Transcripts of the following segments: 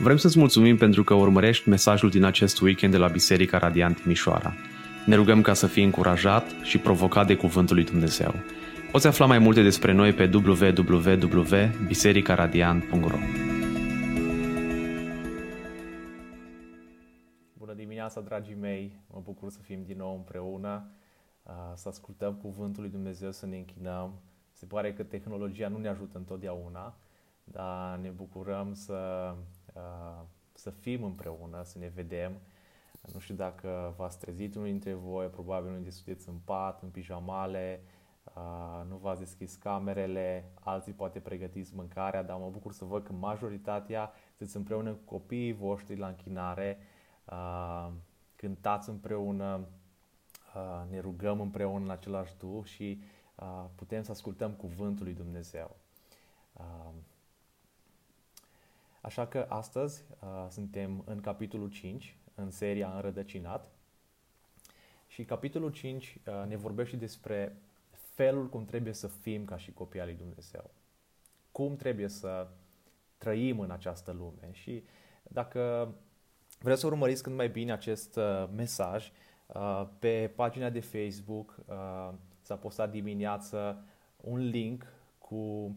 Vrem să-ți mulțumim pentru că urmărești mesajul din acest weekend de la Biserica Radiant Mișoara. Ne rugăm ca să fii încurajat și provocat de Cuvântul lui Dumnezeu. Poți afla mai multe despre noi pe www.bisericaradiant.ro Bună dimineața, dragii mei! Mă bucur să fim din nou împreună, să ascultăm Cuvântul lui Dumnezeu, să ne închinăm. Se pare că tehnologia nu ne ajută întotdeauna, dar ne bucurăm să Uh, să fim împreună, să ne vedem. Nu știu dacă v-ați trezit unul dintre voi, probabil unul dintre sunteți în pat, în pijamale, uh, nu v-ați deschis camerele, alții poate pregătiți mâncarea, dar mă bucur să văd că majoritatea sunteți împreună cu copiii voștri la închinare, uh, cântați împreună, ne rugăm împreună în același duh și putem să ascultăm cuvântul lui Dumnezeu. Așa că astăzi uh, suntem în capitolul 5, în seria Înrădăcinat. Și capitolul 5 uh, ne vorbește despre felul cum trebuie să fim ca și copii al lui Dumnezeu. Cum trebuie să trăim în această lume. Și dacă vreți să urmăriți cât mai bine acest uh, mesaj, uh, pe pagina de Facebook uh, s-a postat dimineață un link cu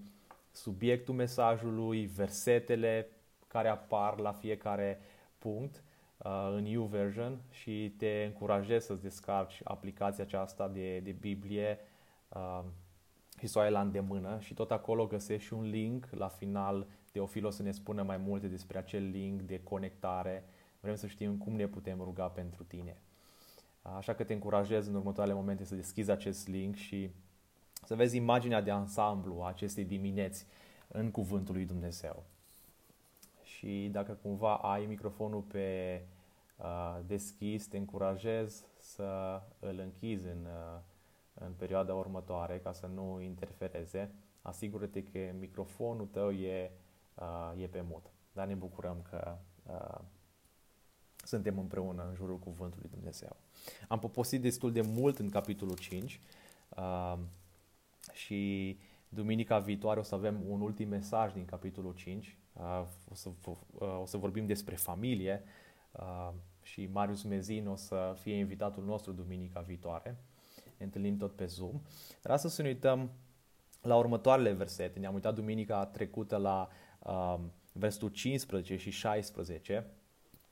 subiectul mesajului, versetele care apar la fiecare punct uh, în YouVersion și te încurajez să-ți descarci aplicația aceasta de, de Biblie uh, și să o ai la îndemână și tot acolo găsești și un link la final. Teofil o să ne spună mai multe despre acel link de conectare. Vrem să știm cum ne putem ruga pentru tine. Așa că te încurajez în următoarele momente să deschizi acest link și să vezi imaginea de ansamblu a acestei dimineți în Cuvântul lui Dumnezeu și dacă cumva ai microfonul pe uh, deschis, te încurajez să îl închizi în, uh, în perioada următoare ca să nu interfereze. Asigură-te că microfonul tău e, uh, e pe mut. Dar ne bucurăm că uh, suntem împreună în jurul Cuvântului Dumnezeu. Am poposit destul de mult în capitolul 5 uh, și duminica viitoare o să avem un ultim mesaj din capitolul 5 o să, o să vorbim despre familie și Marius Mezin o să fie invitatul nostru duminica viitoare. Ne întâlnim tot pe Zoom. Dar astăzi să ne uităm la următoarele versete. Ne-am uitat duminica trecută la uh, versetul 15 și 16,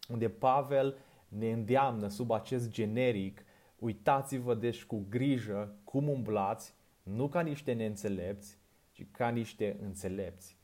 unde Pavel ne îndeamnă sub acest generic uitați-vă deci cu grijă cum umblați, nu ca niște neînțelepți, ci ca niște înțelepți.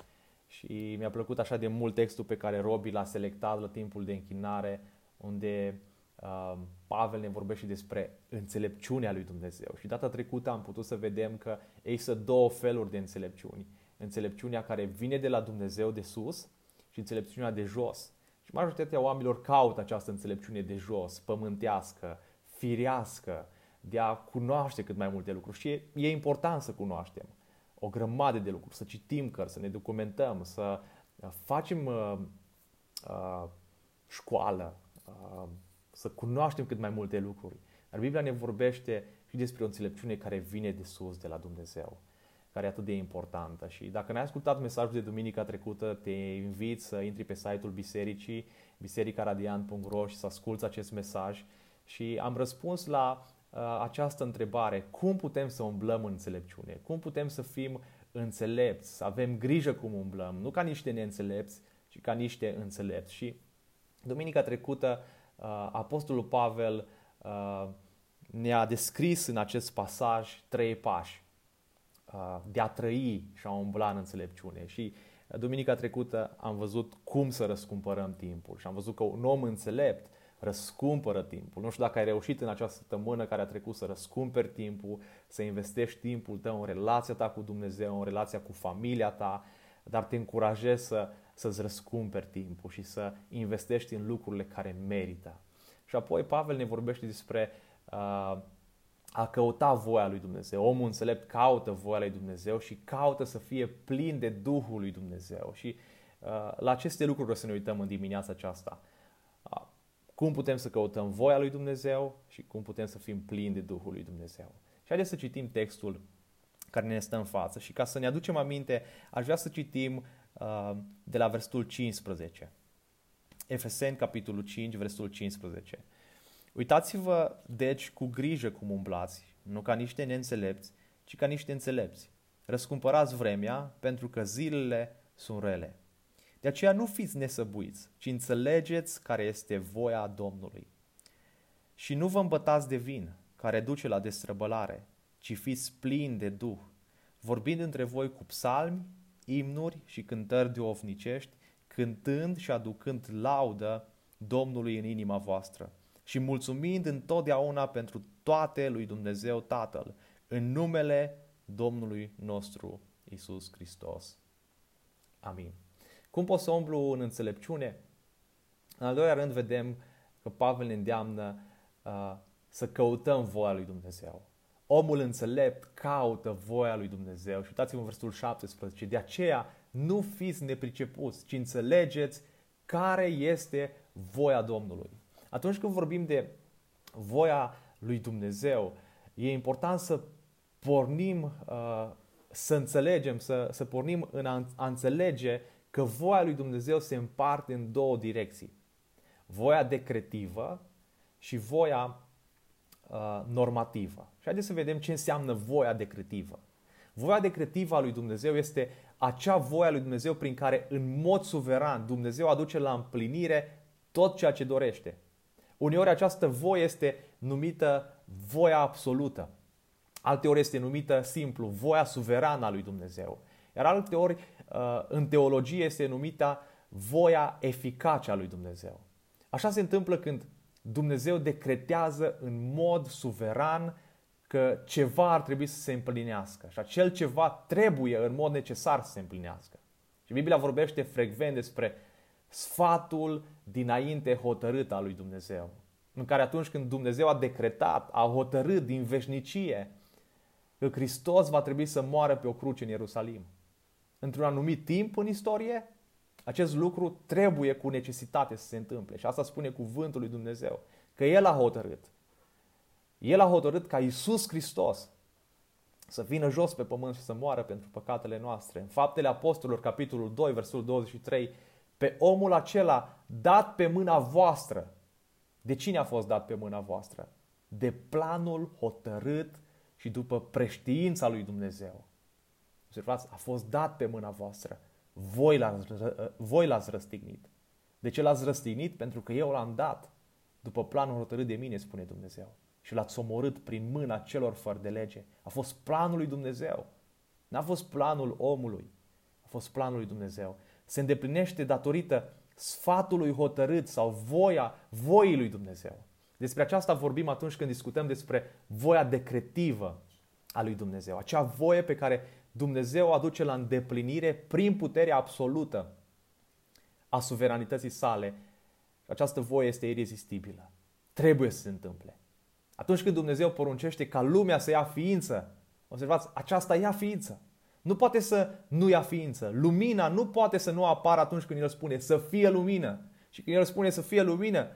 Și mi-a plăcut așa de mult textul pe care Robi l-a selectat la timpul de închinare, unde uh, Pavel ne vorbește despre înțelepciunea lui Dumnezeu. Și data trecută am putut să vedem că există două feluri de înțelepciuni. Înțelepciunea care vine de la Dumnezeu de sus și înțelepciunea de jos. Și majoritatea oamenilor caută această înțelepciune de jos, pământească, firească, de a cunoaște cât mai multe lucruri. Și e, e important să cunoaștem o grămadă de lucruri, să citim cărți, să ne documentăm, să uh, facem uh, uh, școală, uh, să cunoaștem cât mai multe lucruri. Dar Biblia ne vorbește și despre o înțelepciune care vine de sus, de la Dumnezeu, care e atât de importantă. Și dacă n-ai ascultat mesajul de duminica trecută, te invit să intri pe site-ul bisericii, bisericaradiant.ro și să asculți acest mesaj. Și am răspuns la Uh, această întrebare, cum putem să umblăm în înțelepciune? Cum putem să fim înțelepți, să avem grijă cum umblăm, nu ca niște neînțelepți, ci ca niște înțelepți. Și duminica trecută, uh, Apostolul Pavel uh, ne-a descris în acest pasaj trei pași de a trăi și a umbla în înțelepciune. Și duminica trecută am văzut cum să răscumpărăm timpul și am văzut că un om înțelept răscumpără timpul. Nu știu dacă ai reușit în această săptămână care a trecut să răscumperi timpul, să investești timpul tău în relația ta cu Dumnezeu, în relația cu familia ta, dar te încurajez să, să-ți răscumperi timpul și să investești în lucrurile care merită. Și apoi Pavel ne vorbește despre uh, a căuta voia lui Dumnezeu. Omul înțelept caută voia lui Dumnezeu și caută să fie plin de Duhul lui Dumnezeu. Și uh, la aceste lucruri o să ne uităm în dimineața aceasta cum putem să căutăm voia lui Dumnezeu și cum putem să fim plini de Duhul lui Dumnezeu. Și haideți să citim textul care ne stă în față și ca să ne aducem aminte, aș vrea să citim uh, de la versetul 15. Efeseni, capitolul 5, versetul 15. Uitați-vă, deci, cu grijă cum umblați, nu ca niște neînțelepți, ci ca niște înțelepți. Răscumpărați vremea, pentru că zilele sunt rele. De aceea nu fiți nesăbuiți, ci înțelegeți care este voia Domnului. Și nu vă îmbătați de vin, care duce la destrăbălare, ci fiți plini de Duh, vorbind între voi cu psalmi, imnuri și cântări de ovnicești, cântând și aducând laudă Domnului în inima voastră și mulțumind întotdeauna pentru toate lui Dumnezeu Tatăl, în numele Domnului nostru Isus Hristos. Amin. Cum pot să umblu în înțelepciune? În al doilea rând vedem că Pavel ne îndeamnă uh, să căutăm voia lui Dumnezeu. Omul înțelept caută voia lui Dumnezeu. Și uitați-vă în versetul 17. De aceea nu fiți nepricepuți, ci înțelegeți care este voia Domnului. Atunci când vorbim de voia lui Dumnezeu, e important să pornim, uh, să înțelegem, să, să pornim în a, a înțelege că voia lui Dumnezeu se împarte în două direcții. Voia decretivă și voia uh, normativă. Și haideți să vedem ce înseamnă voia decretivă. Voia decretivă a lui Dumnezeu este acea voie a lui Dumnezeu prin care în mod suveran Dumnezeu aduce la împlinire tot ceea ce dorește. Uneori această voie este numită voia absolută. Alteori este numită simplu voia suverană a lui Dumnezeu. Iar alteori uh, în teologie este numită voia eficace a lui Dumnezeu. Așa se întâmplă când Dumnezeu decretează în mod suveran că ceva ar trebui să se împlinească și acel ceva trebuie în mod necesar să se împlinească. Și Biblia vorbește frecvent despre sfatul dinainte hotărât al lui Dumnezeu. În care atunci când Dumnezeu a decretat, a hotărât din veșnicie că Hristos va trebui să moară pe o cruce în Ierusalim. Într-un anumit timp în istorie, acest lucru trebuie cu necesitate să se întâmple. Și asta spune cuvântul lui Dumnezeu. Că El a hotărât. El a hotărât ca Isus Hristos să vină jos pe pământ și să moară pentru păcatele noastre. În Faptele Apostolilor, capitolul 2, versul 23, pe omul acela dat pe mâna voastră. De cine a fost dat pe mâna voastră? De planul hotărât și după preștiința lui Dumnezeu. Observați, a fost dat pe mâna voastră. Voi l-ați, voi l-ați răstignit. De ce l-ați răstignit? Pentru că eu l-am dat după planul hotărât de mine, spune Dumnezeu. Și l-ați omorât prin mâna celor fără de lege. A fost planul lui Dumnezeu. N-a fost planul omului. A fost planul lui Dumnezeu. Se îndeplinește datorită sfatului hotărât sau voia, voii lui Dumnezeu. Despre aceasta vorbim atunci când discutăm despre voia decretivă a lui Dumnezeu. Acea voie pe care Dumnezeu o aduce la îndeplinire prin puterea absolută a suveranității sale. Această voie este irezistibilă. Trebuie să se întâmple. Atunci când Dumnezeu poruncește ca lumea să ia ființă, observați, aceasta ia ființă. Nu poate să nu ia ființă. Lumina nu poate să nu apară atunci când El spune să fie lumină. Și când El spune să fie lumină,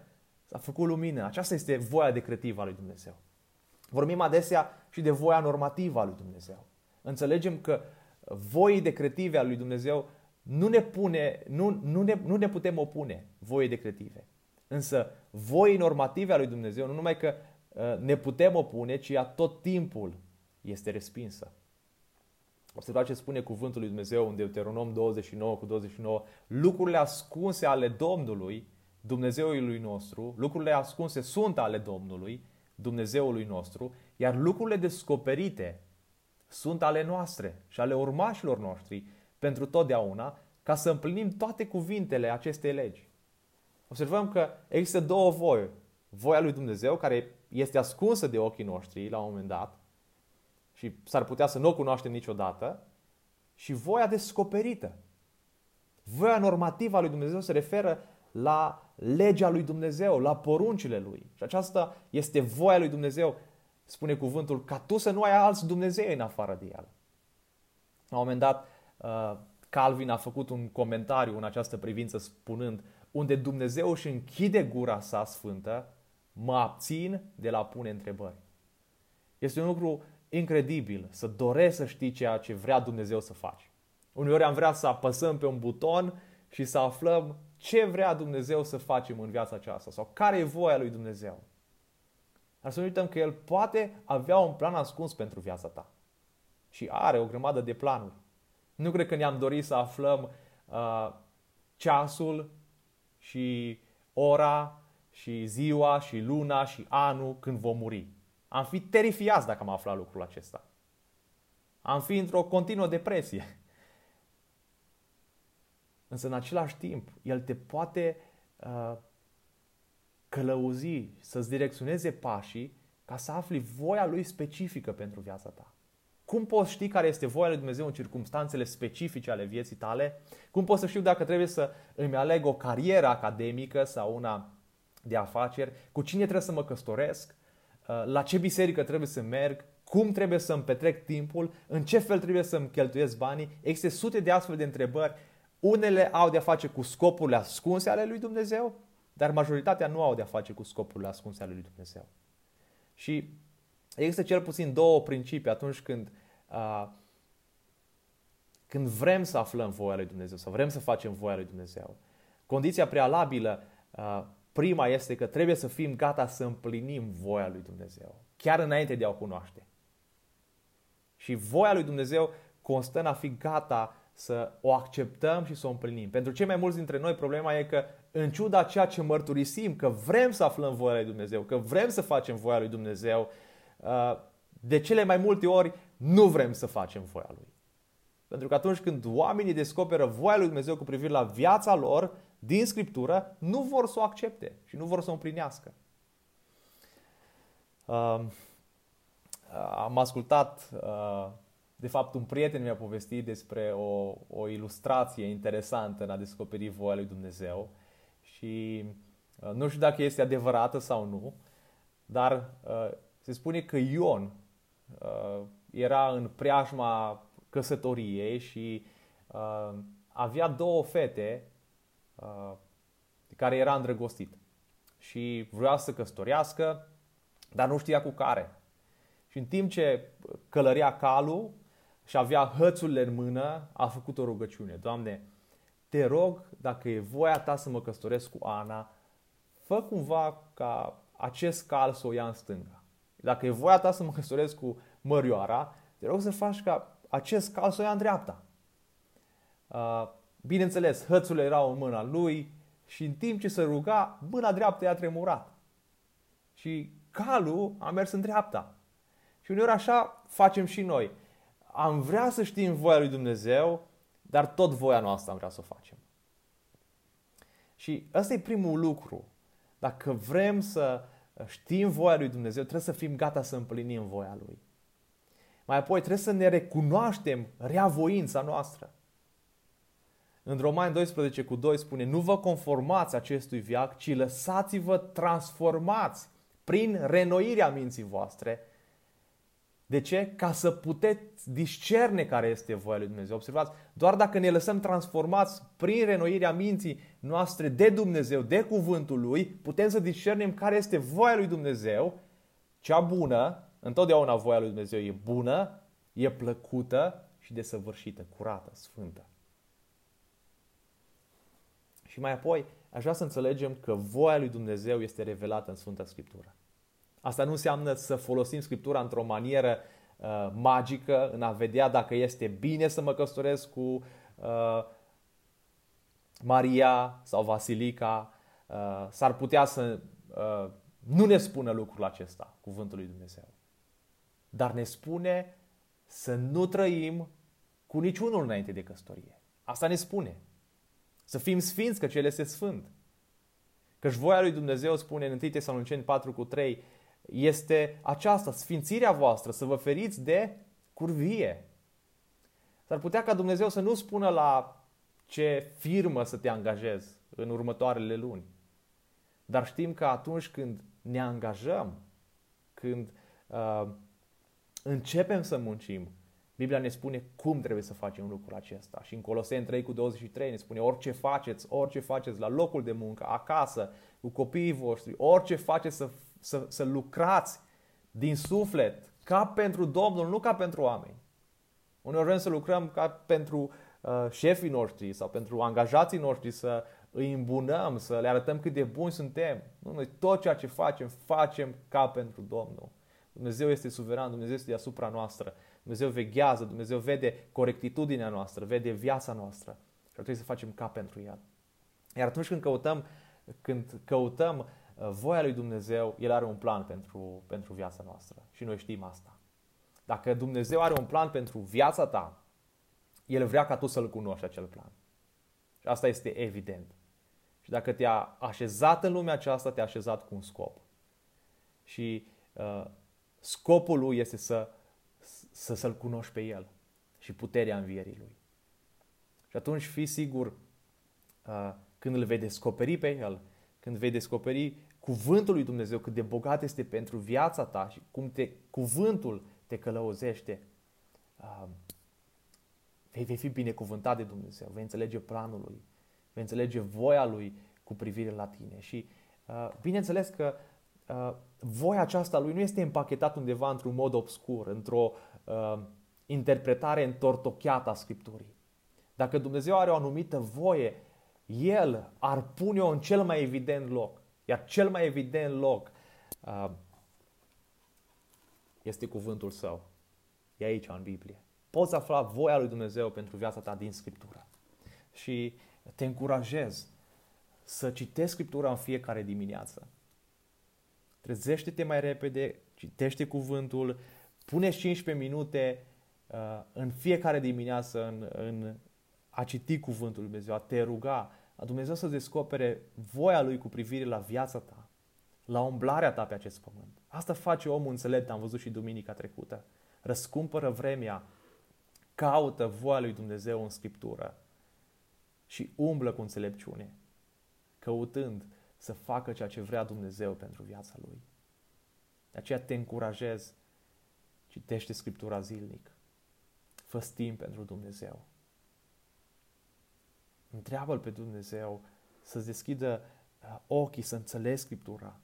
s-a făcut lumină. Aceasta este voia decretivă a lui Dumnezeu. Vorbim adesea și de voia normativă a lui Dumnezeu. Înțelegem că voii decretive a lui Dumnezeu nu ne, pune, nu, nu, ne, nu ne putem opune voii decretive. Însă voii normative a lui Dumnezeu nu numai că uh, ne putem opune, ci ea tot timpul este respinsă. Observați ce spune cuvântul lui Dumnezeu în Deuteronom 29 cu 29. Lucrurile ascunse ale Domnului, Dumnezeului nostru, lucrurile ascunse sunt ale Domnului, Dumnezeului nostru, iar lucrurile descoperite sunt ale noastre și ale urmașilor noștri pentru totdeauna, ca să împlinim toate cuvintele acestei legi. Observăm că există două voi. Voia lui Dumnezeu, care este ascunsă de ochii noștri la un moment dat, și s-ar putea să nu o cunoaștem niciodată, și voia descoperită. Voia normativă a lui Dumnezeu se referă la legea lui Dumnezeu, la poruncile lui. Și aceasta este voia lui Dumnezeu, spune cuvântul, ca tu să nu ai alți Dumnezei în afară de el. La un moment dat, uh, Calvin a făcut un comentariu în această privință spunând, unde Dumnezeu își închide gura sa sfântă, mă abțin de la pune întrebări. Este un lucru incredibil să dorești să știi ceea ce vrea Dumnezeu să faci. Uneori am vrea să apăsăm pe un buton și să aflăm ce vrea Dumnezeu să facem în viața aceasta sau care e voia lui Dumnezeu. Dar să nu uităm că El poate avea un plan ascuns pentru viața ta. Și are o grămadă de planuri. Nu cred că ne-am dorit să aflăm uh, ceasul și ora și ziua și luna și anul când vom muri. Am fi terifiați dacă am aflat lucrul acesta. Am fi într-o continuă depresie. Însă în același timp, El te poate uh, călăuzi, să-ți direcționeze pașii ca să afli voia Lui specifică pentru viața ta. Cum poți ști care este voia lui Dumnezeu în circunstanțele specifice ale vieții tale? Cum poți să știu dacă trebuie să îmi aleg o carieră academică sau una de afaceri? Cu cine trebuie să mă căsătoresc? Uh, la ce biserică trebuie să merg? Cum trebuie să îmi petrec timpul? În ce fel trebuie să-mi cheltuiesc banii? Există sute de astfel de întrebări. Unele au de-a face cu scopurile ascunse ale lui Dumnezeu, dar majoritatea nu au de-a face cu scopurile ascunse ale lui Dumnezeu. Și există cel puțin două principii atunci când, uh, când vrem să aflăm voia lui Dumnezeu sau vrem să facem voia lui Dumnezeu. Condiția prealabilă, uh, prima este că trebuie să fim gata să împlinim voia lui Dumnezeu, chiar înainte de a o cunoaște. Și voia lui Dumnezeu constă în a fi gata să o acceptăm și să o împlinim. Pentru cei mai mulți dintre noi, problema e că, în ciuda ceea ce mărturisim, că vrem să aflăm voia lui Dumnezeu, că vrem să facem voia lui Dumnezeu, uh, de cele mai multe ori nu vrem să facem voia lui. Pentru că atunci când oamenii descoperă voia lui Dumnezeu cu privire la viața lor din Scriptură, nu vor să o accepte și nu vor să o împlinească. Uh, am ascultat uh, de fapt, un prieten mi-a povestit despre o, o ilustrație interesantă în a descoperi voia lui Dumnezeu și uh, nu știu dacă este adevărată sau nu, dar uh, se spune că Ion uh, era în preajma căsătoriei și uh, avea două fete uh, de care era îndrăgostit și vrea să căsătorească, dar nu știa cu care. Și în timp ce călărea calul, și avea hățurile în mână, a făcut o rugăciune. Doamne, te rog, dacă e voia ta să mă căsătoresc cu Ana, fă cumva ca acest cal să o ia în stânga. Dacă e voia ta să mă căsătoresc cu Mărioara, te rog să faci ca acest cal să o ia în dreapta. Uh, bineînțeles, hățurile erau în mâna lui și în timp ce se ruga, mâna dreaptă i-a tremurat. Și calul a mers în dreapta. Și uneori așa facem și noi am vrea să știm voia lui Dumnezeu, dar tot voia noastră am vrea să o facem. Și ăsta e primul lucru. Dacă vrem să știm voia lui Dumnezeu, trebuie să fim gata să împlinim voia lui. Mai apoi trebuie să ne recunoaștem rea voința noastră. În Romani 12 cu 2 spune, nu vă conformați acestui viac, ci lăsați-vă transformați prin renoirea minții voastre de ce? Ca să puteți discerne care este voia lui Dumnezeu. Observați, doar dacă ne lăsăm transformați prin renoirea minții noastre de Dumnezeu, de cuvântul Lui, putem să discernem care este voia lui Dumnezeu, cea bună, întotdeauna voia lui Dumnezeu e bună, e plăcută și desăvârșită, curată, sfântă. Și mai apoi, aș vrea să înțelegem că voia lui Dumnezeu este revelată în Sfânta Scriptură. Asta nu înseamnă să folosim Scriptura într-o manieră uh, magică, în a vedea dacă este bine să mă căsătoresc cu uh, Maria sau Vasilica. Uh, s-ar putea să uh, nu ne spună lucrul acesta, cuvântul lui Dumnezeu. Dar ne spune să nu trăim cu niciunul înainte de căsătorie. Asta ne spune. Să fim sfinți, că cel este sfânt. Căci voia lui Dumnezeu spune în 1 Tesaloniceni 4 cu 3, este aceasta, sfințirea voastră, să vă feriți de curvie. S-ar putea ca Dumnezeu să nu spună la ce firmă să te angajezi în următoarele luni. Dar știm că atunci când ne angajăm, când uh, începem să muncim, Biblia ne spune cum trebuie să facem lucrul acesta. Și în Coloseni 3 cu 23 ne spune orice faceți, orice faceți la locul de muncă, acasă, cu copiii voștri, orice faceți să să, să lucrați din suflet, ca pentru Domnul, nu ca pentru oameni. Uneori vrem să lucrăm ca pentru uh, șefii noștri sau pentru angajații noștri să îi îmbunăm, să le arătăm cât de buni suntem. Nu, noi tot ceea ce facem, facem ca pentru Domnul. Dumnezeu este suveran, Dumnezeu este deasupra noastră. Dumnezeu veghează, Dumnezeu vede corectitudinea noastră, vede viața noastră. Și ar trebui să facem ca pentru El. Iar atunci când căutăm, când căutăm uh, voia lui Dumnezeu, El are un plan pentru, pentru viața noastră. Și noi știm asta. Dacă Dumnezeu are un plan pentru viața ta, El vrea ca tu să-L cunoști acel plan. Și asta este evident. Și dacă te-a așezat în lumea aceasta, te-a așezat cu un scop. Și uh, scopul lui este să, să, să-L cunoști pe El și puterea învierii Lui. Și atunci fii sigur uh, când îl vei descoperi pe El, când vei descoperi cuvântul lui Dumnezeu, cât de bogat este pentru viața ta și cum te, cuvântul te călăuzește, uh, vei, vei fi binecuvântat de Dumnezeu, vei înțelege planul Lui, vei înțelege voia Lui cu privire la tine. Și uh, bineînțeles că uh, voia aceasta Lui nu este împachetat undeva într-un mod obscur, într-o uh, interpretare întortocheată a Scripturii. Dacă Dumnezeu are o anumită voie, El ar pune-o în cel mai evident loc. Iar cel mai evident loc uh, este cuvântul Său. E aici, în Biblie. Poți afla voia lui Dumnezeu pentru viața ta din Scriptură. Și te încurajez să citești Scriptura în fiecare dimineață. Trezește-te mai repede, citește cuvântul, pune 15 minute uh, în fiecare dimineață în, în a citi cuvântul lui Dumnezeu, a te ruga, a Dumnezeu să descopere voia Lui cu privire la viața ta, la umblarea ta pe acest pământ. Asta face omul înțelept, am văzut și duminica trecută. Răscumpără vremea, caută voia lui Dumnezeu în Scriptură și umblă cu înțelepciune, căutând să facă ceea ce vrea Dumnezeu pentru viața lui. De aceea te încurajez, citește Scriptura zilnic, fă timp pentru Dumnezeu. Întreabă-L pe Dumnezeu să-ți deschidă uh, ochii, să înțelegi Scriptura,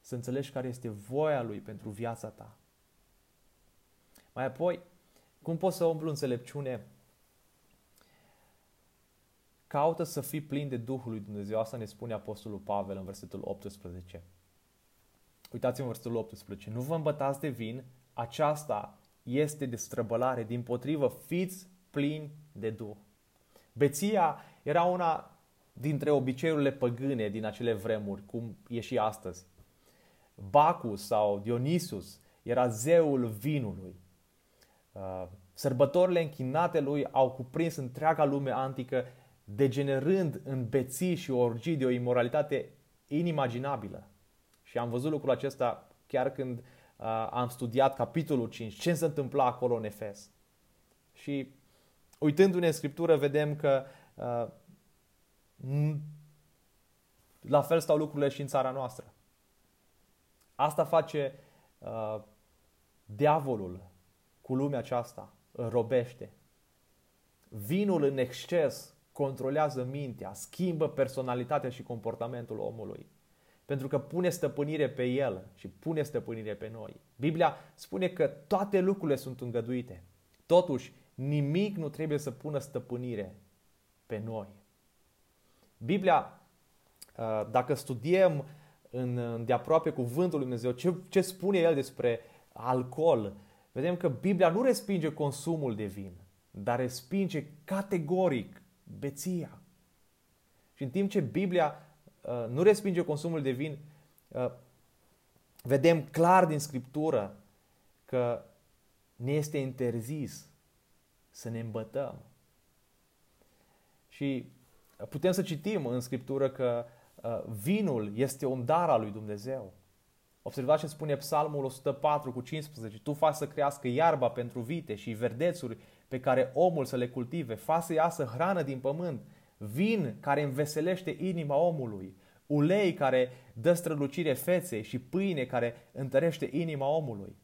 să înțelegi care este voia Lui pentru viața ta. Mai apoi, cum poți să umplu înțelepciune? Caută să fii plin de Duhul lui Dumnezeu. Asta ne spune Apostolul Pavel în versetul 18. Uitați-vă în versetul 18. Nu vă îmbătați de vin, aceasta este de străbălare. Din potrivă, fiți plini de Duh. Beția era una dintre obiceiurile păgâne din acele vremuri, cum e și astăzi. Bacus sau Dionisus era zeul vinului. Uh, sărbătorile închinate lui au cuprins întreaga lume antică, degenerând în beții și orgii de o imoralitate inimaginabilă. Și am văzut lucrul acesta chiar când uh, am studiat capitolul 5, ce se întâmpla acolo în Efes. Și uitându-ne în Scriptură, vedem că uh, la fel stau lucrurile și în țara noastră. Asta face uh, diavolul cu lumea aceasta, îl robește. Vinul în exces controlează mintea, schimbă personalitatea și comportamentul omului. Pentru că pune stăpânire pe el și pune stăpânire pe noi. Biblia spune că toate lucrurile sunt îngăduite. Totuși, nimic nu trebuie să pună stăpânire pe noi. Biblia, uh, dacă studiem în, de aproape cuvântul lui Dumnezeu, ce, ce spune el despre alcool, vedem că Biblia nu respinge consumul de vin, dar respinge categoric beția. Și în timp ce Biblia uh, nu respinge consumul de vin, uh, vedem clar din Scriptură că ne este interzis să ne îmbătăm. Și putem să citim în Scriptură că uh, vinul este un dar al lui Dumnezeu. Observați ce spune Psalmul 104 cu 15. Tu faci să crească iarba pentru vite și verdețuri pe care omul să le cultive. Faci să iasă hrană din pământ, vin care înveselește inima omului, ulei care dă strălucire feței și pâine care întărește inima omului.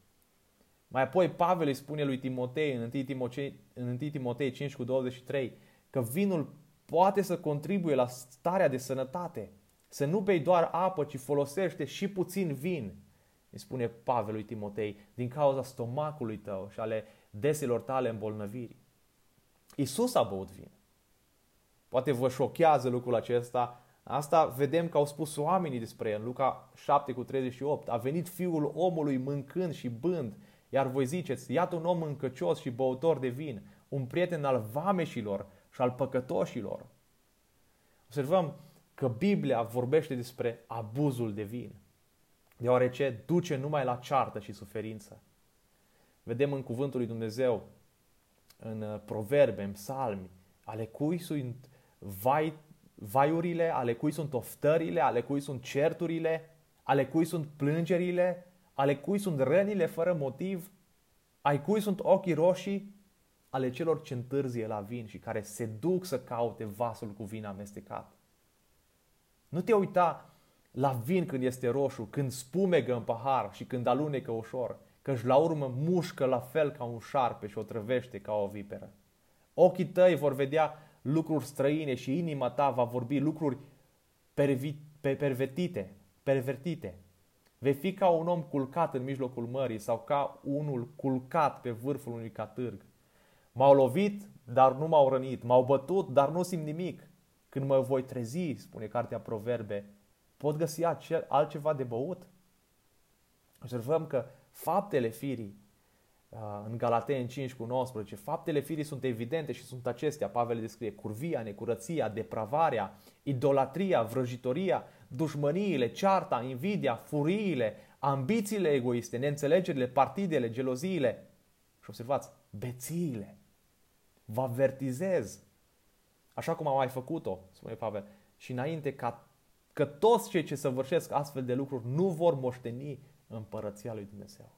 Mai apoi Pavel îi spune lui Timotei în 1 Timotei, în 1 Timotei 5 cu 23 că vinul poate să contribuie la starea de sănătate. Să nu bei doar apă, ci folosește și puțin vin, îi spune Pavel lui Timotei, din cauza stomacului tău și ale deselor tale îmbolnăviri. Isus a băut vin. Poate vă șochează lucrul acesta. Asta vedem că au spus oamenii despre el. În Luca 7 cu 38. A venit fiul omului mâncând și bând. Iar voi ziceți, iată un om încăcios și băutor de vin, un prieten al vameșilor și al păcătoșilor. Observăm că Biblia vorbește despre abuzul de vin, deoarece duce numai la ceartă și suferință. Vedem în Cuvântul lui Dumnezeu, în uh, proverbe, în psalmi, ale cui sunt vai, vaiurile, ale cui sunt oftările, ale cui sunt certurile, ale cui sunt plângerile, ale cui sunt rănile fără motiv, ai cui sunt ochii roșii, ale celor ce întârzie la vin și care se duc să caute vasul cu vin amestecat. Nu te uita la vin când este roșu, când spumegă în pahar și când alunecă ușor, căci la urmă mușcă la fel ca un șarpe și o trăvește ca o viperă. Ochii tăi vor vedea lucruri străine și inima ta va vorbi lucruri pervi, pervertite, pervertite. Vei fi ca un om culcat în mijlocul mării sau ca unul culcat pe vârful unui catârg. M-au lovit, dar nu m-au rănit. M-au bătut, dar nu simt nimic. Când mă voi trezi, spune cartea Proverbe, pot găsi altceva de băut? Observăm că faptele firii uh, în Galateni 5 cu 19, faptele firii sunt evidente și sunt acestea. Pavel descrie curvia, necurăția, depravarea, idolatria, vrăjitoria, dușmăniile, cearta, invidia, furiile, ambițiile egoiste, neînțelegerile, partidele, geloziile și observați, bețiile. Vă avertizez, așa cum am mai făcut-o, spune Pavel, și înainte ca că toți cei ce săvârșesc astfel de lucruri nu vor moșteni împărăția lui Dumnezeu.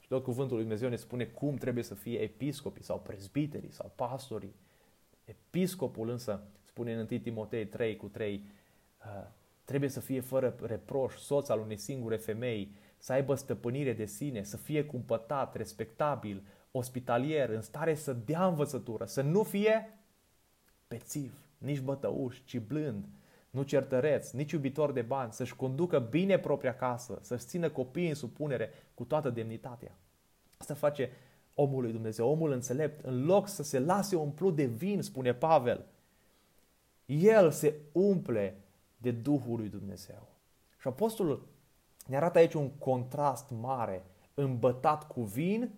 Și tot cuvântul lui Dumnezeu ne spune cum trebuie să fie episcopii sau prezbiterii sau pastorii. Episcopul însă, spune în 1 Timotei 3 cu 3, uh, trebuie să fie fără reproș, soț al unei singure femei, să aibă stăpânire de sine, să fie cumpătat, respectabil, ospitalier, în stare să dea învățătură, să nu fie pețiv, nici bătăuș, ci blând, nu certăreț, nici iubitor de bani, să-și conducă bine propria casă, să-și țină copiii în supunere cu toată demnitatea. Asta face omul lui Dumnezeu, omul înțelept, în loc să se lase umplut de vin, spune Pavel, el se umple de Duhul lui Dumnezeu. Și apostolul ne arată aici un contrast mare, îmbătat cu vin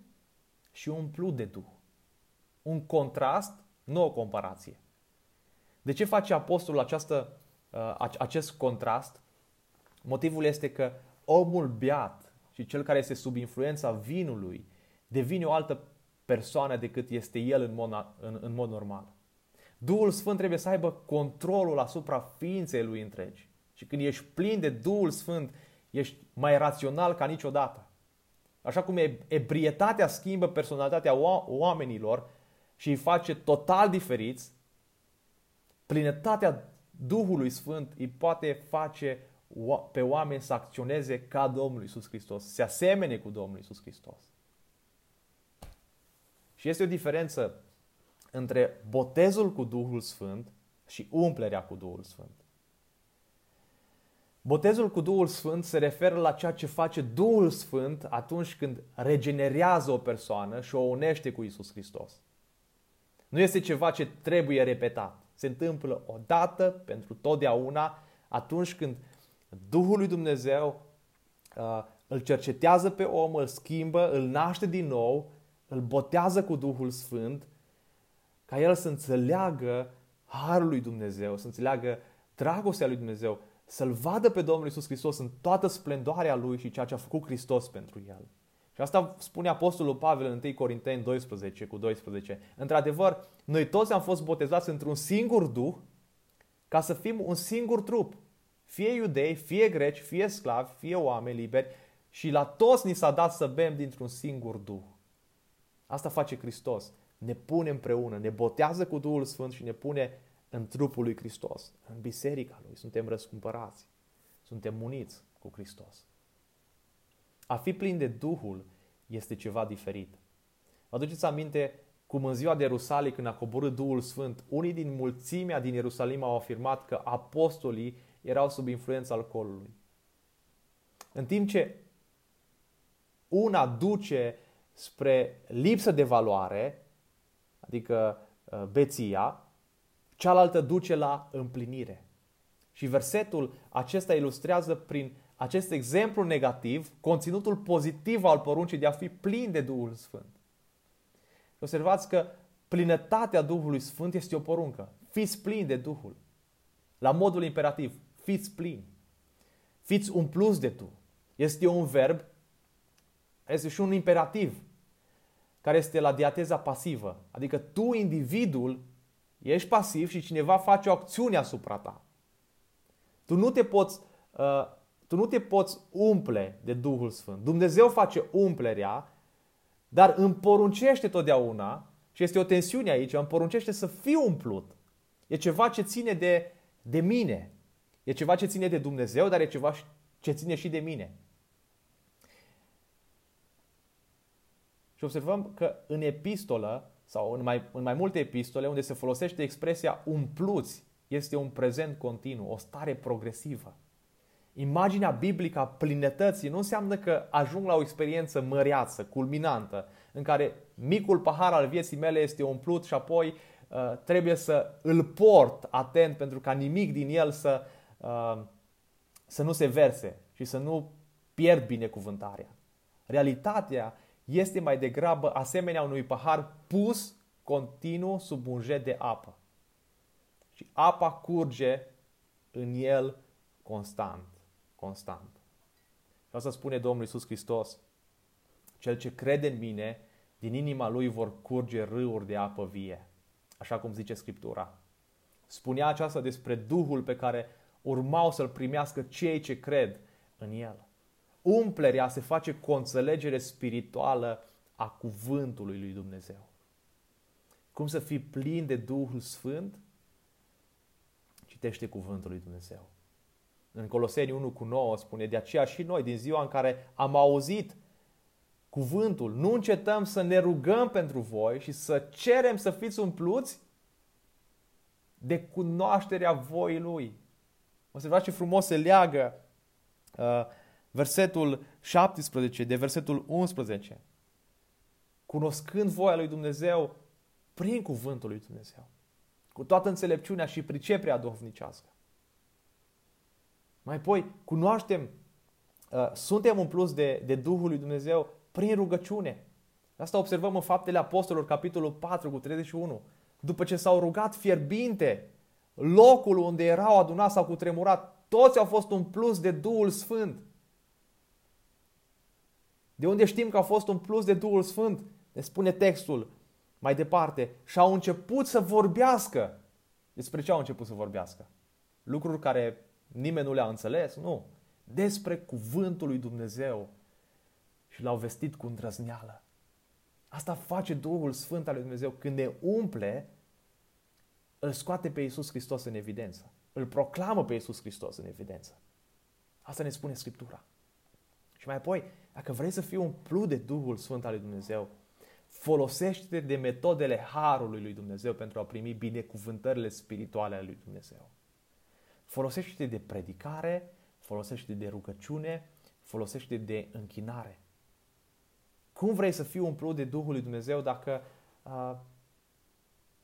și umplut de Duh. Un contrast, nu o comparație. De ce face apostolul această, uh, acest contrast? Motivul este că omul beat și cel care este sub influența vinului devine o altă persoană decât este el în mod, în, în mod normal. Duhul Sfânt trebuie să aibă controlul asupra ființei lui întregi. Și când ești plin de Duhul Sfânt, ești mai rațional ca niciodată. Așa cum ebrietatea schimbă personalitatea oamenilor și îi face total diferiți, plinătatea Duhului Sfânt îi poate face pe oameni să acționeze ca Domnul Isus Hristos, să se asemene cu Domnul Isus Hristos. Și este o diferență între botezul cu Duhul Sfânt și umplerea cu Duhul Sfânt. Botezul cu Duhul Sfânt se referă la ceea ce face Duhul Sfânt atunci când regenerează o persoană și o unește cu Isus Hristos. Nu este ceva ce trebuie repetat. Se întâmplă odată pentru totdeauna atunci când Duhul lui Dumnezeu uh, îl cercetează pe om, îl schimbă, îl naște din nou, îl botează cu Duhul Sfânt, ca el să înțeleagă harul lui Dumnezeu, să înțeleagă dragostea lui Dumnezeu, să-L vadă pe Domnul Isus Hristos în toată splendoarea Lui și ceea ce a făcut Hristos pentru El. Și asta spune Apostolul Pavel în 1 Corinteni 12 cu 12. Într-adevăr, noi toți am fost botezați într-un singur duh ca să fim un singur trup. Fie iudei, fie greci, fie sclavi, fie oameni liberi și la toți ni s-a dat să bem dintr-un singur duh. Asta face Hristos. Ne pune împreună, ne botează cu Duhul Sfânt și ne pune în trupul lui Hristos, în biserica lui. Suntem răscumpărați. Suntem uniți cu Hristos. A fi plin de Duhul este ceva diferit. Vă aduceți aminte cum în ziua de Ierusalim, când a coborât Duhul Sfânt, unii din mulțimea din Ierusalim au afirmat că apostolii erau sub influența alcoolului. În timp ce una duce spre lipsă de valoare, adică uh, beția, cealaltă duce la împlinire. Și versetul acesta ilustrează prin acest exemplu negativ conținutul pozitiv al poruncii de a fi plin de Duhul Sfânt. Observați că plinătatea Duhului Sfânt este o poruncă. Fiți plini de Duhul. La modul imperativ, fiți plini. Fiți plus de tu. Este un verb, este și un imperativ, care este la diateza pasivă. Adică tu, individul, ești pasiv și cineva face o acțiune asupra ta. Tu nu te poți, uh, tu nu te poți umple de Duhul Sfânt. Dumnezeu face umplerea, dar îmi poruncește totdeauna, și este o tensiune aici, îmi poruncește să fiu umplut. E ceva ce ține de, de mine. E ceva ce ține de Dumnezeu, dar e ceva ce ține și de mine. Și observăm că în epistolă, sau în mai, în mai multe epistole, unde se folosește expresia umpluți, este un prezent continuu, o stare progresivă. Imaginea biblică a plinătății nu înseamnă că ajung la o experiență măreață, culminantă, în care micul pahar al vieții mele este umplut și apoi uh, trebuie să îl port atent pentru ca nimic din el să, uh, să nu se verse și să nu pierd binecuvântarea. Realitatea este mai degrabă asemenea unui pahar pus continuu sub un jet de apă. Și apa curge în el constant, constant. Și asta spune Domnul Iisus Hristos. Cel ce crede în mine, din inima lui vor curge râuri de apă vie. Așa cum zice Scriptura. Spunea aceasta despre Duhul pe care urmau să-l primească cei ce cred în el. Umplerea se face cu o înțelegere spirituală a cuvântului lui Dumnezeu. Cum să fii plin de Duhul Sfânt? Citește cuvântul lui Dumnezeu. În Coloseni 1 cu 9 spune, de aceea și noi, din ziua în care am auzit cuvântul, nu încetăm să ne rugăm pentru voi și să cerem să fiți umpluți de cunoașterea voii Lui. Observați ce frumos se leagă uh, versetul 17 de versetul 11. Cunoscând voia lui Dumnezeu prin cuvântul lui Dumnezeu. Cu toată înțelepciunea și priceperea duhovnicească. Mai apoi, cunoaștem, uh, suntem umpluți de, de Duhul lui Dumnezeu prin rugăciune. Asta observăm în Faptele Apostolilor, capitolul 4 cu 31. După ce s-au rugat fierbinte, locul unde erau adunați sau cutremurat, toți au fost umpluți de Duhul Sfânt. De unde știm că au fost umpluți de Duhul Sfânt? Ne spune textul mai departe. Și au început să vorbească. Despre ce au început să vorbească? Lucruri care nimeni nu le-a înțeles? Nu. Despre cuvântul lui Dumnezeu. Și l-au vestit cu îndrăzneală. Asta face Duhul Sfânt al lui Dumnezeu. Când ne umple, îl scoate pe Iisus Hristos în evidență. Îl proclamă pe Iisus Hristos în evidență. Asta ne spune Scriptura. Și mai apoi, dacă vrei să fii umplut de Duhul Sfânt al lui Dumnezeu, folosește-te de metodele Harului lui Dumnezeu pentru a primi binecuvântările spirituale ale lui Dumnezeu. Folosește-te de predicare, folosește-te de rugăciune, folosește-te de închinare. Cum vrei să fii umplut de Duhul lui Dumnezeu dacă uh,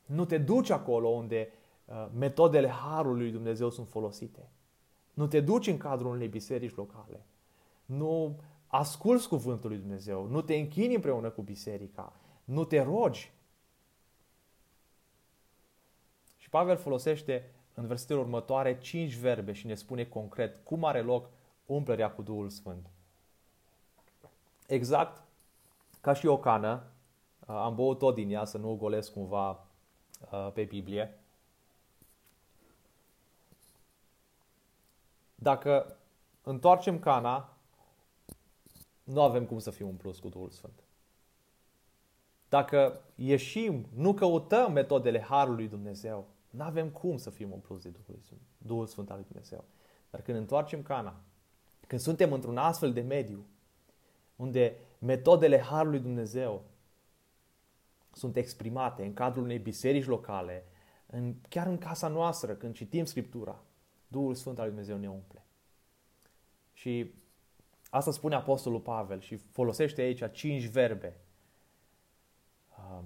nu te duci acolo unde uh, metodele Harului lui Dumnezeu sunt folosite? Nu te duci în cadrul unei biserici locale? Nu asculți cuvântul lui Dumnezeu, nu te închini împreună cu biserica, nu te rogi. Și Pavel folosește în versetele următoare cinci verbe și ne spune concret cum are loc umplerea cu Duhul Sfânt. Exact ca și o cană, am băut tot din ea să nu o golesc cumva pe Biblie. Dacă întoarcem cana, nu avem cum să fim umpluți cu Duhul Sfânt. Dacă ieșim, nu căutăm metodele Harului lui Dumnezeu, nu avem cum să fim umpluți de Duhul Sfânt, Duhul Sfânt al lui Dumnezeu. Dar când întoarcem cana, când suntem într-un astfel de mediu, unde metodele Harului lui Dumnezeu sunt exprimate în cadrul unei biserici locale, în, chiar în casa noastră, când citim Scriptura, Duhul Sfânt al lui Dumnezeu ne umple. Și Asta spune Apostolul Pavel și folosește aici cinci verbe. Uh,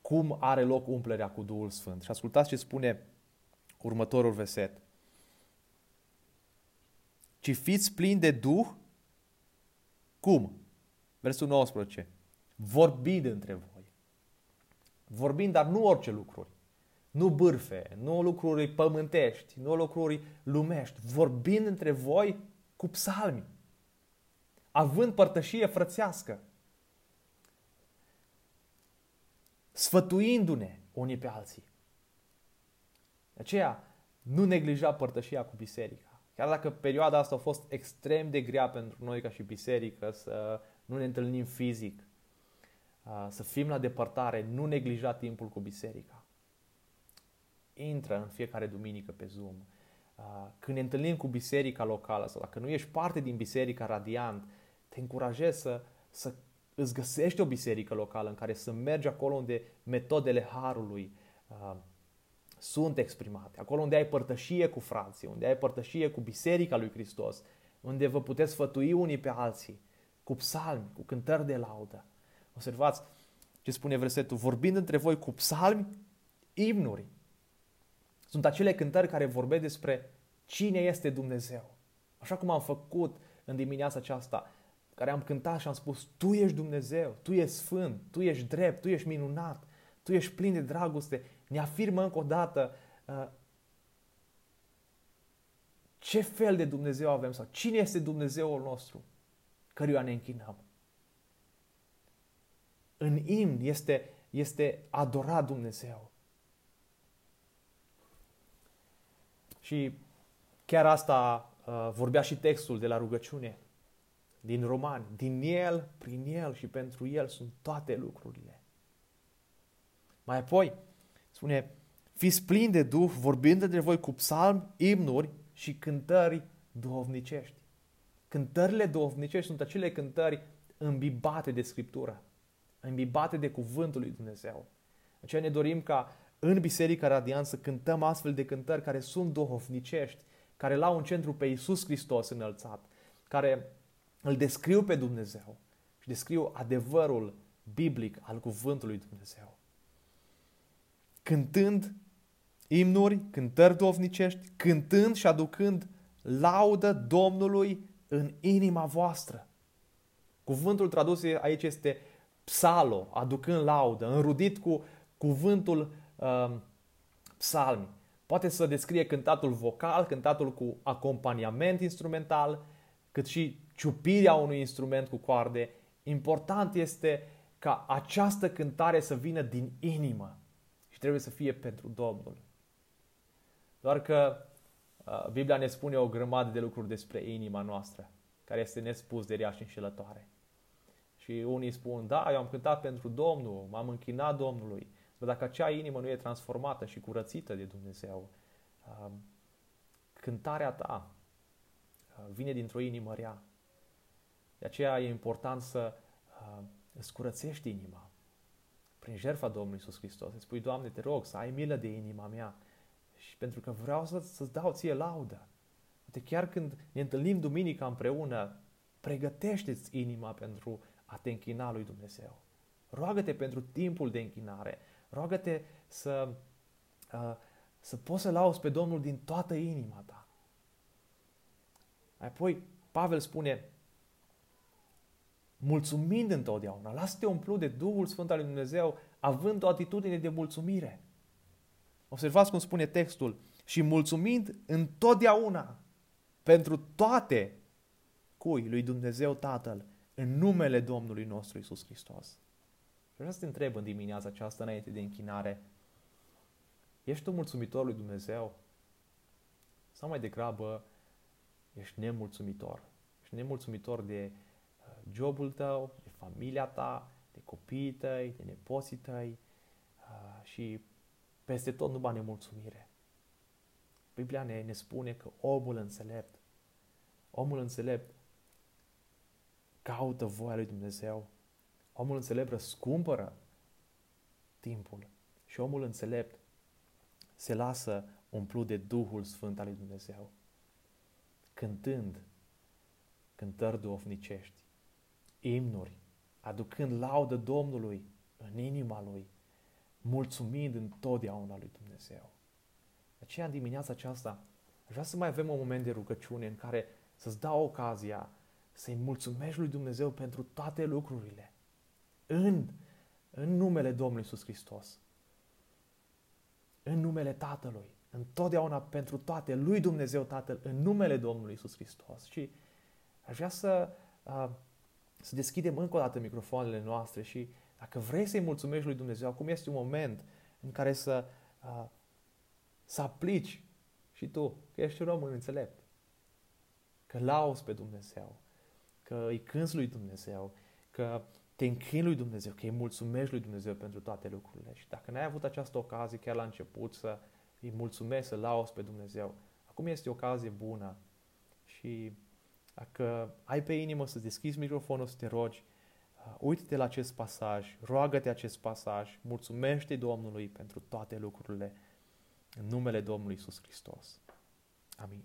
cum are loc umplerea cu Duhul Sfânt. Și ascultați ce spune următorul verset. Ci fiți plini de Duh, cum? Versul 19. Vorbind între voi. Vorbind, dar nu orice lucruri. Nu bârfe, nu lucruri pământești, nu lucruri lumești. Vorbind între voi cu psalmi. Având părtășie frățească. Sfătuindu-ne unii pe alții. De aceea, nu neglija părtășia cu biserica. Chiar dacă perioada asta a fost extrem de grea pentru noi ca și biserică, să nu ne întâlnim fizic, să fim la depărtare, nu neglija timpul cu biserica. Intră în fiecare duminică pe Zoom. Când ne întâlnim cu biserica locală sau dacă nu ești parte din biserica Radiant, te încurajez să, să îți găsești o biserică locală în care să mergi acolo unde metodele Harului uh, sunt exprimate, acolo unde ai părtășie cu frații, unde ai părtășie cu Biserica lui Hristos, unde vă puteți sfătui unii pe alții, cu psalmi, cu cântări de laudă. Observați ce spune versetul, vorbind între voi cu psalmi, imnuri. Sunt acele cântări care vorbesc despre cine este Dumnezeu. Așa cum am făcut în dimineața aceasta, care am cântat și am spus, Tu ești Dumnezeu, Tu ești Sfânt, Tu ești drept, Tu ești minunat, Tu ești plin de dragoste. Ne afirmă încă o dată uh, ce fel de Dumnezeu avem sau cine este Dumnezeul nostru căruia ne închinăm. În imn este, este adorat Dumnezeu. Și chiar asta uh, vorbea și textul de la rugăciune din Romani. Din El, prin El și pentru El sunt toate lucrurile. Mai apoi, spune, fiți plini de Duh, vorbind între voi cu psalmi, imnuri și cântări duhovnicești. Cântările duhovnicești sunt acele cântări îmbibate de Scriptură, îmbibate de Cuvântul lui Dumnezeu. Aceea ne dorim ca în Biserica Radiant să cântăm astfel de cântări care sunt duhovnicești, care l-au în centru pe Iisus Hristos înălțat, care îl descriu pe Dumnezeu și descriu adevărul biblic al cuvântului Dumnezeu. Cântând imnuri, cântări dovnicești, cântând și aducând laudă Domnului în inima voastră. Cuvântul tradus aici este psalo, aducând laudă, înrudit cu cuvântul uh, psalmi. Poate să descrie cântatul vocal, cântatul cu acompaniament instrumental, cât și ciupirea unui instrument cu coarde, important este ca această cântare să vină din inimă și trebuie să fie pentru Domnul. Doar că uh, Biblia ne spune o grămadă de lucruri despre inima noastră, care este nespus de rea și înșelătoare. Și unii spun, da, eu am cântat pentru Domnul, m-am închinat Domnului, dar dacă acea inimă nu e transformată și curățită de Dumnezeu, uh, cântarea ta uh, vine dintr-o inimă rea de aceea e important să uh, îți curățești inima prin jertfa Domnului Iisus Hristos. Îți spui, Doamne, te rog să ai milă de inima mea și pentru că vreau să, să-ți dau ție laudă. Uite, chiar când ne întâlnim duminica împreună, pregătește-ți inima pentru a te închina lui Dumnezeu. Roagă-te pentru timpul de închinare. Roagă-te să, uh, să poți să lauzi pe Domnul din toată inima ta. Apoi, Pavel spune, mulțumind întotdeauna. Lasă-te umplu de Duhul Sfânt al lui Dumnezeu, având o atitudine de mulțumire. Observați cum spune textul. Și mulțumind întotdeauna pentru toate cui lui Dumnezeu Tatăl, în numele Domnului nostru Isus Hristos. Și vreau să te întreb în dimineața aceasta, înainte de închinare, ești tu mulțumitor lui Dumnezeu? Sau mai degrabă ești nemulțumitor? Ești nemulțumitor de jobul tău, de familia ta, de copiii tăi, de nepoții tăi uh, și peste tot nu bani nemulțumire. Biblia ne, ne spune că omul înțelept, omul înțelept caută voia lui Dumnezeu. Omul înțelept răscumpără timpul și omul înțelept se lasă umplut de Duhul Sfânt al lui Dumnezeu, cântând cântări duofnicești imnuri, aducând laudă Domnului în inima lui, mulțumind întotdeauna lui Dumnezeu. De aceea, în dimineața aceasta, aș vrea să mai avem un moment de rugăciune în care să-ți dau ocazia să-i mulțumești lui Dumnezeu pentru toate lucrurile. În, în numele Domnului Iisus Hristos. În numele Tatălui. Întotdeauna pentru toate lui Dumnezeu Tatăl. În numele Domnului Iisus Hristos. Și aș vrea să, uh, să deschidem încă o dată microfoanele noastre și dacă vrei să-i mulțumești lui Dumnezeu, acum este un moment în care să, uh, să aplici și tu, că ești un om înțelept, că lauzi pe Dumnezeu, că îi cânți lui Dumnezeu, că te închini lui Dumnezeu, că îi mulțumești lui Dumnezeu pentru toate lucrurile. Și dacă n-ai avut această ocazie chiar la început să îi mulțumești, să lauzi pe Dumnezeu, acum este o ocazie bună și dacă ai pe inimă să deschizi microfonul, să te rogi, uh, uite-te la acest pasaj, roagă-te acest pasaj, mulțumește Domnului pentru toate lucrurile în numele Domnului Isus Hristos. Amin.